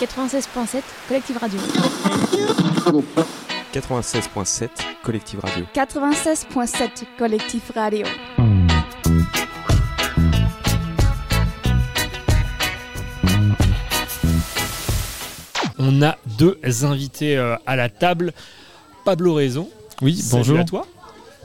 96.7 Collective Radio. 96.7 Collective Radio. 96.7 Collective Radio. On a deux invités euh, à la table. Pablo Raison. Oui, Salut bonjour. à toi.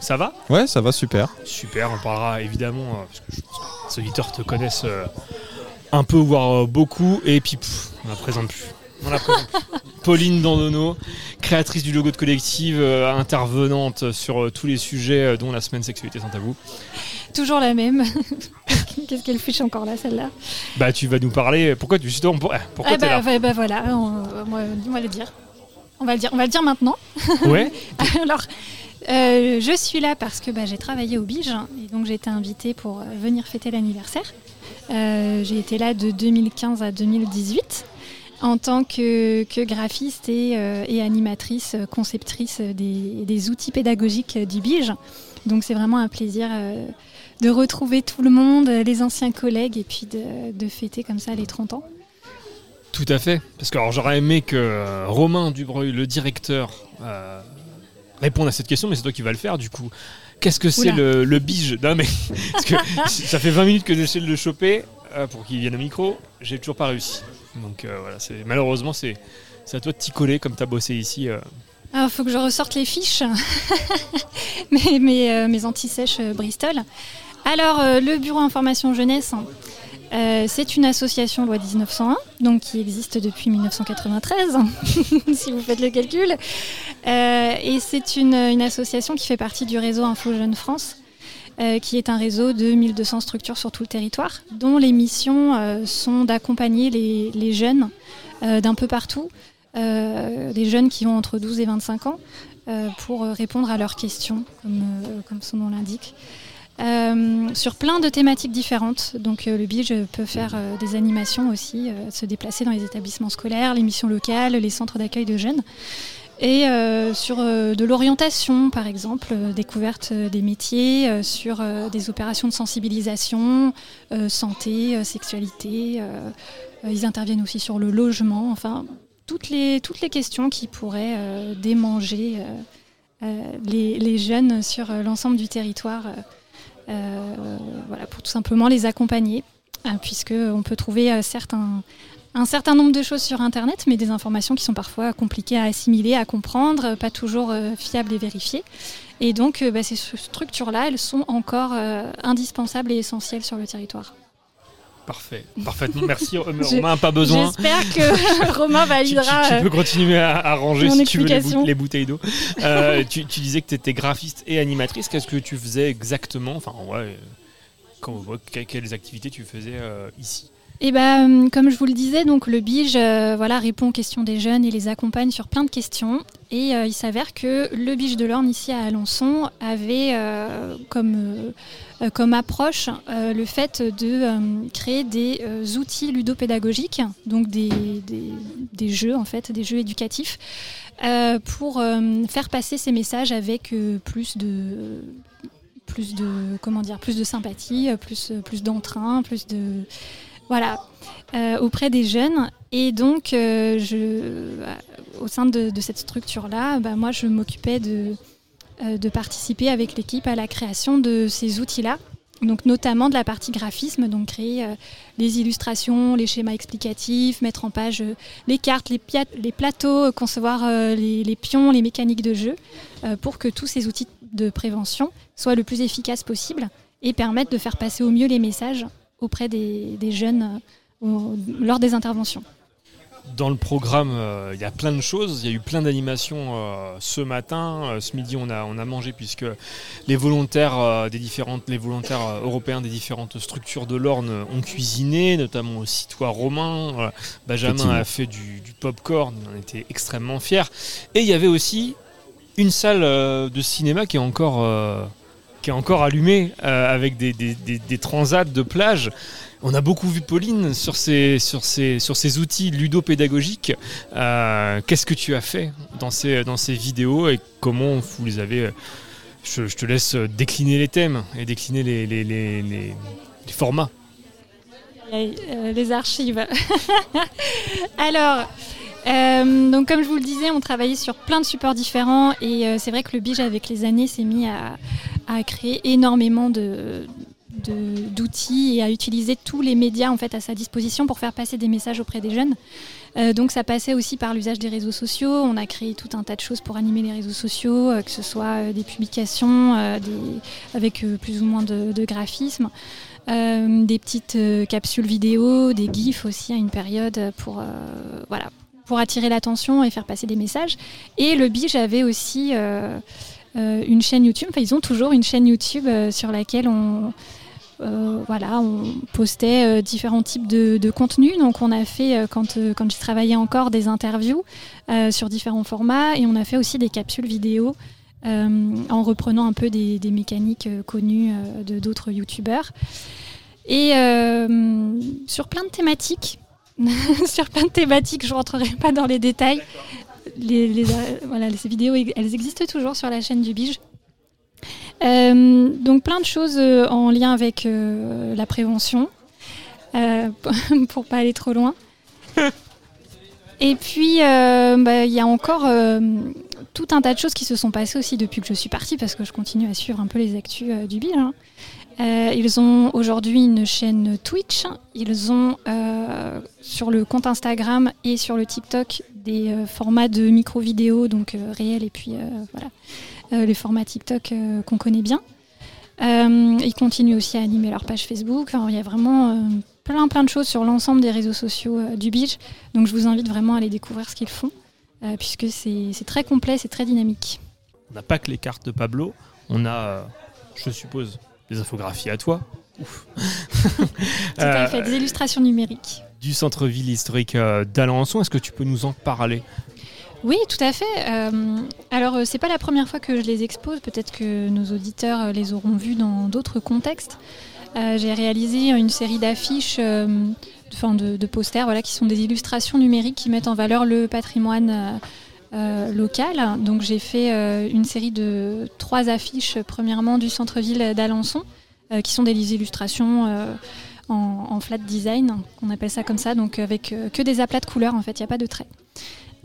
Ça va? Ouais, ça va super. Super, on parlera évidemment, euh, parce que je pense que les auditeurs te connaissent euh, un peu, voire euh, beaucoup, et puis pff, on la présente plus. On la présente plus. Pauline Dandono, créatrice du logo de collective, euh, intervenante sur euh, tous les sujets, dont la semaine sexualité sans tabou. Toujours la même. Qu'est-ce qu'elle fiche encore là, celle-là? Bah, tu vas nous parler. Pourquoi tu justement, pour- eh, pourquoi Ah t'es bah, là? bah, bah voilà, on, va le dire. On va le dire, on va le dire maintenant. Ouais. Alors, euh, je suis là parce que bah, j'ai travaillé au Bige et donc j'ai été invitée pour euh, venir fêter l'anniversaire. Euh, j'ai été là de 2015 à 2018 en tant que, graphiste et, euh, animatrice, euh, conceptrice des, outils pédagogiques du Bige. Donc c'est vraiment un plaisir de retrouver tout le monde, les anciens collègues et puis de, fêter comme ça les 30 ans. Tout à fait. Parce que j'aurais aimé que Romain Dubreuil, le directeur, réponde à cette question, mais c'est toi qui vas le faire du coup. Qu'est-ce que c'est le, le bige Non mais parce que ça fait 20 minutes que j'essaie de le choper euh, pour qu'il vienne au micro, j'ai toujours pas réussi. Donc euh, voilà, c'est malheureusement c'est à toi de t'y coller comme t'as bossé ici. euh. Alors, il faut que je ressorte les fiches, mes, mes, euh, mes anti-sèches Bristol. Alors, le Bureau Information Jeunesse, euh, c'est une association loi 1901, donc qui existe depuis 1993, si vous faites le calcul. Euh, et c'est une, association qui fait partie du réseau Info Jeunes France. euh, qui est un réseau de 1200 structures sur tout le territoire, dont les missions sont d'accompagner les, jeunes d'un peu partout, des jeunes qui ont entre 12 et 25 ans, pour répondre à leurs questions, comme son nom l'indique. Euh, sur plein de thématiques différentes. Donc euh, le BIGE peut faire euh, des animations aussi, se déplacer dans les établissements scolaires, les missions locales, les centres d'accueil de jeunes. Et sur de l'orientation, par exemple, découverte des métiers, sur des opérations de sensibilisation, santé, sexualité. ils interviennent aussi sur le logement, enfin, toutes les, toutes les questions qui pourraient démanger les, jeunes sur l'ensemble du territoire, voilà, pour tout simplement les accompagner, euh, puisque on peut trouver euh, un certain nombre de choses sur Internet, mais des informations qui sont parfois compliquées à assimiler, à comprendre, euh, pas toujours euh, fiables et vérifiées. Et donc, euh, bah, ces structures-là, elles sont encore euh, indispensables et essentielles sur le territoire. Parfait, parfaitement. Merci euh, Je- Romain, pas besoin. J'espère que Romain Tu, tu- validera. tu euh, peux continuer à, à ranger si tu veux les, explication. boute- les bouteilles d'eau. Euh, tu, tu disais que tu étais graphiste et animatrice. Qu'est-ce que tu faisais exactement? Enfin, ouais, euh, quand- quelles activités tu faisais euh, ici? Et ben, comme je vous le disais, donc le Bige euh, voilà, répond aux questions des jeunes et les accompagne sur plein de questions. Et euh, il s'avère que le Bige de l'Orne, ici à Alençon, avait euh, comme, euh, euh, approche euh, le fait de euh, créer des euh, outils ludopédagogiques, donc des, jeux, en fait, des jeux éducatifs, euh, pour euh, faire passer ces messages avec euh, plus de plus de comment dire plus de sympathie euh, plus d'entrain plus de voilà, euh, auprès des jeunes. Et donc, euh, euh, au sein de, cette structure-là, bah, moi, je m'occupais de, euh, de participer avec l'équipe à la création de ces outils-là. Donc, notamment de la partie graphisme, donc créer les illustrations, les schémas explicatifs, mettre en page les cartes, les, les plateaux, concevoir les, pions, les mécaniques de jeu, pour que tous ces outils de prévention soient le plus efficaces possible et permettent de faire passer au mieux les messages auprès des, des jeunes euh, au- lors des interventions. Dans le programme, euh, il y a plein de choses. Il y a eu plein d'animations euh, ce matin. Euh, ce midi, on a, on a mangé puisque les volontaires euh, des différentes, les volontaires européens des différentes structures de l'Orne ont cuisiné, notamment aussi toi, Romain. Euh, Benjamin a fait du, du popcorn. On était extrêmement fiers. Et il y avait aussi une salle euh, de cinéma qui est encore, euh, qui est encore allumée euh, avec des, transats de plage. On a beaucoup vu Pauline sur ces, outils ludopédagogiques. Euh, Qu'est-ce que tu as fait dans ces, dans ces vidéos et comment vous les avez. Je, te laisse décliner les thèmes et décliner les, les, les- les- les formats. Aïe, euh, les archives. Alors, donc comme je vous le disais, on travaillait sur plein de supports différents et c'est vrai que le Bige avec les années s'est mis à, à créer énormément d'outils et à utiliser tous les médias en fait à sa disposition pour faire passer des messages auprès des jeunes. Euh, donc ça passait aussi par l'usage des réseaux sociaux. On a créé tout un tas de choses pour animer les réseaux sociaux, euh, que ce soit euh, des publications avec plus ou moins de, de graphisme, des petites capsules vidéo, des gifs aussi à une période pour attirer l'attention et faire passer des messages. Et le Bige avait aussi une chaîne YouTube. Enfin, ils ont toujours une chaîne YouTube euh, sur laquelle on euh, voilà, on postait euh, différents types de, de contenus. Donc, on a fait, euh, quand, euh, quand je travaillais encore, des interviews euh, sur différents formats et on a fait aussi des capsules vidéo euh, en reprenant un peu des, des mécaniques euh, connues euh, de d'autres youtubeurs. Et euh, sur plein de thématiques, sur plein de thématiques, je ne rentrerai pas dans les détails. Les, les, euh, voilà, ces vidéos, elles existent toujours sur la chaîne du Bige. Euh, donc plein de choses euh, en lien avec euh, la prévention, euh, pour pas aller trop loin. Et puis bah, il y a encore tout un tas de choses qui se sont passées aussi depuis que je suis partie, parce que je continue à suivre un peu les actus du Bill. hein. Euh, ils ont aujourd'hui une chaîne Twitch, ils ont euh, sur le compte Instagram et sur le TikTok des euh, formats de micro-vidéos, donc réels et puis voilà, les formats TikTok qu'on connaît bien. Ils continuent aussi à animer leur page Facebook. Il y a vraiment plein plein de choses sur l'ensemble des réseaux sociaux du Beach. Donc je vous invite vraiment à aller découvrir ce qu'ils font, puisque c'est très complet, c'est très dynamique. On n'a pas que les cartes de Pablo, on a, je suppose, des infographies à toi. Ouf. Tout à Euh, fait, des illustrations numériques. du centre-ville historique euh, d'Alençon. Est-ce que tu peux nous en parler? Oui, tout à fait. Euh, alors, euh, c'est pas la première fois que je les expose. Peut-être que nos auditeurs euh, les auront vus dans d'autres contextes. Euh, J'ai réalisé une série d'affiches, euh, enfin de, de posters, voilà, qui sont des illustrations numériques qui mettent en valeur le patrimoine euh, euh, local. Donc, j'ai fait euh, une série de trois affiches. Premièrement, du centre-ville d'Alençon, euh, qui sont des illustrations. euh, en, flat design, on appelle ça comme ça, donc avec que des aplats de couleurs en fait, il n'y a pas de traits.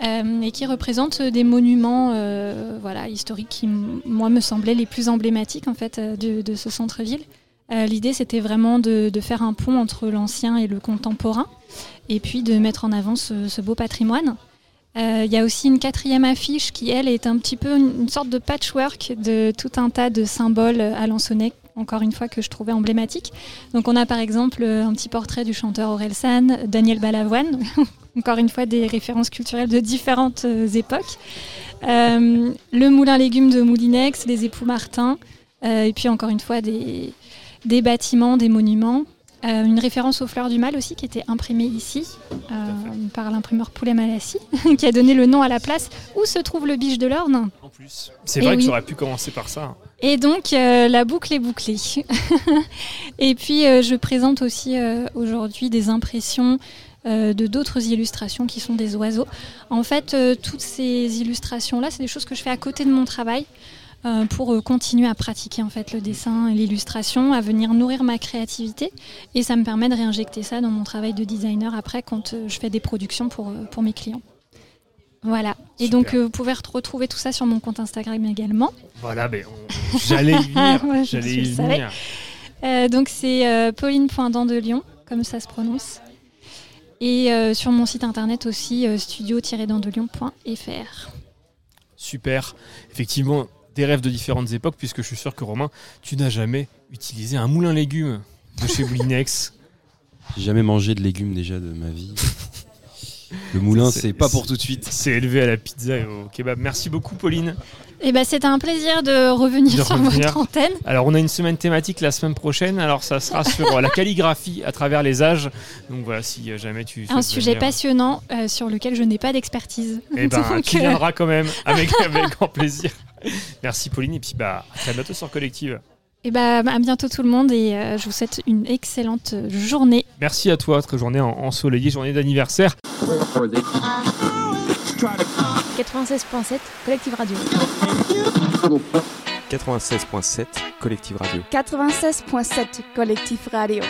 Et qui représentent des monuments voilà, historiques qui, moi, me semblaient les plus emblématiques en fait, de, ce centre-ville. L'idée, c'était vraiment de, faire un pont entre l'ancien et le contemporain, et puis de mettre en avant ce beau patrimoine. Euh, Il y a aussi une quatrième affiche qui, elle, est un petit peu une, sorte de patchwork de tout un tas de symboles alençonnais, encore une fois, que je trouvais emblématiques. Donc on a par exemple euh, un petit portrait du chanteur Aurel San, Daniel Balavoine, encore une fois des références culturelles de différentes euh, époques. Le moulin légumes de Moulinex, les époux Martin, et puis encore une fois des bâtiments, des monuments. Euh, une référence aux fleurs du mal aussi qui était imprimée ici euh, par l'imprimeur Poulet Malassi, qui a donné le nom à la place où se trouve le biche de l'Orne. En plus. C'est vrai que j'aurais pu commencer par ça. Et donc, euh, la boucle est bouclée. et puis, je présente aussi aujourd'hui des impressions de d'autres illustrations qui sont des oiseaux. En fait, toutes ces illustrations-là, c'est des choses que je fais à côté de mon travail euh, pour euh, continuer à pratiquer en fait le dessin et l'illustration, à venir nourrir ma créativité. Et ça me permet de réinjecter ça dans mon travail de designer après quand euh, je fais des productions pour, pour mes clients. Voilà. Et donc, euh, vous pouvez retrouver tout ça sur mon compte Instagram également. Voilà, mais on- j'allais y venir. Ouais, j'allais y venir. Euh, donc c'est euh, de Lyon, comme ça se prononce. Et sur mon site internet aussi, studio-dandelion.fr. Super. Effectivement, des rêves de différentes époques, puisque je suis sûr que Romain, tu n'as jamais utilisé un moulin légumes de chez Winex. J'ai jamais mangé de légumes déjà de ma vie. Le moulin, C'est- pas pour tout de suite. C'est élevé à la pizza et au kebab. Merci beaucoup, Pauline. Et ben c'était un plaisir de revenir De sur revenir. votre antenne. Alors, on a une semaine thématique la semaine prochaine. Alors, ça sera sur euh, la calligraphie à travers les âges. Donc, voilà, si euh, jamais tu. Un sujet venir, passionnant euh, sur lequel je n'ai pas d'expertise. Eh ben, Donc, tu viendras quand même avec, avec grand plaisir. Merci, Pauline. Et puis, bah, à très bientôt sur Collective. Et ben à bientôt tout le monde et euh, je vous souhaite une excellente journée. Merci à toi, très journée en- ensoleillée, journée d'anniversaire. 96.7 Collective Radio. 96.7 Collective Radio. 96.7 Collective Radio.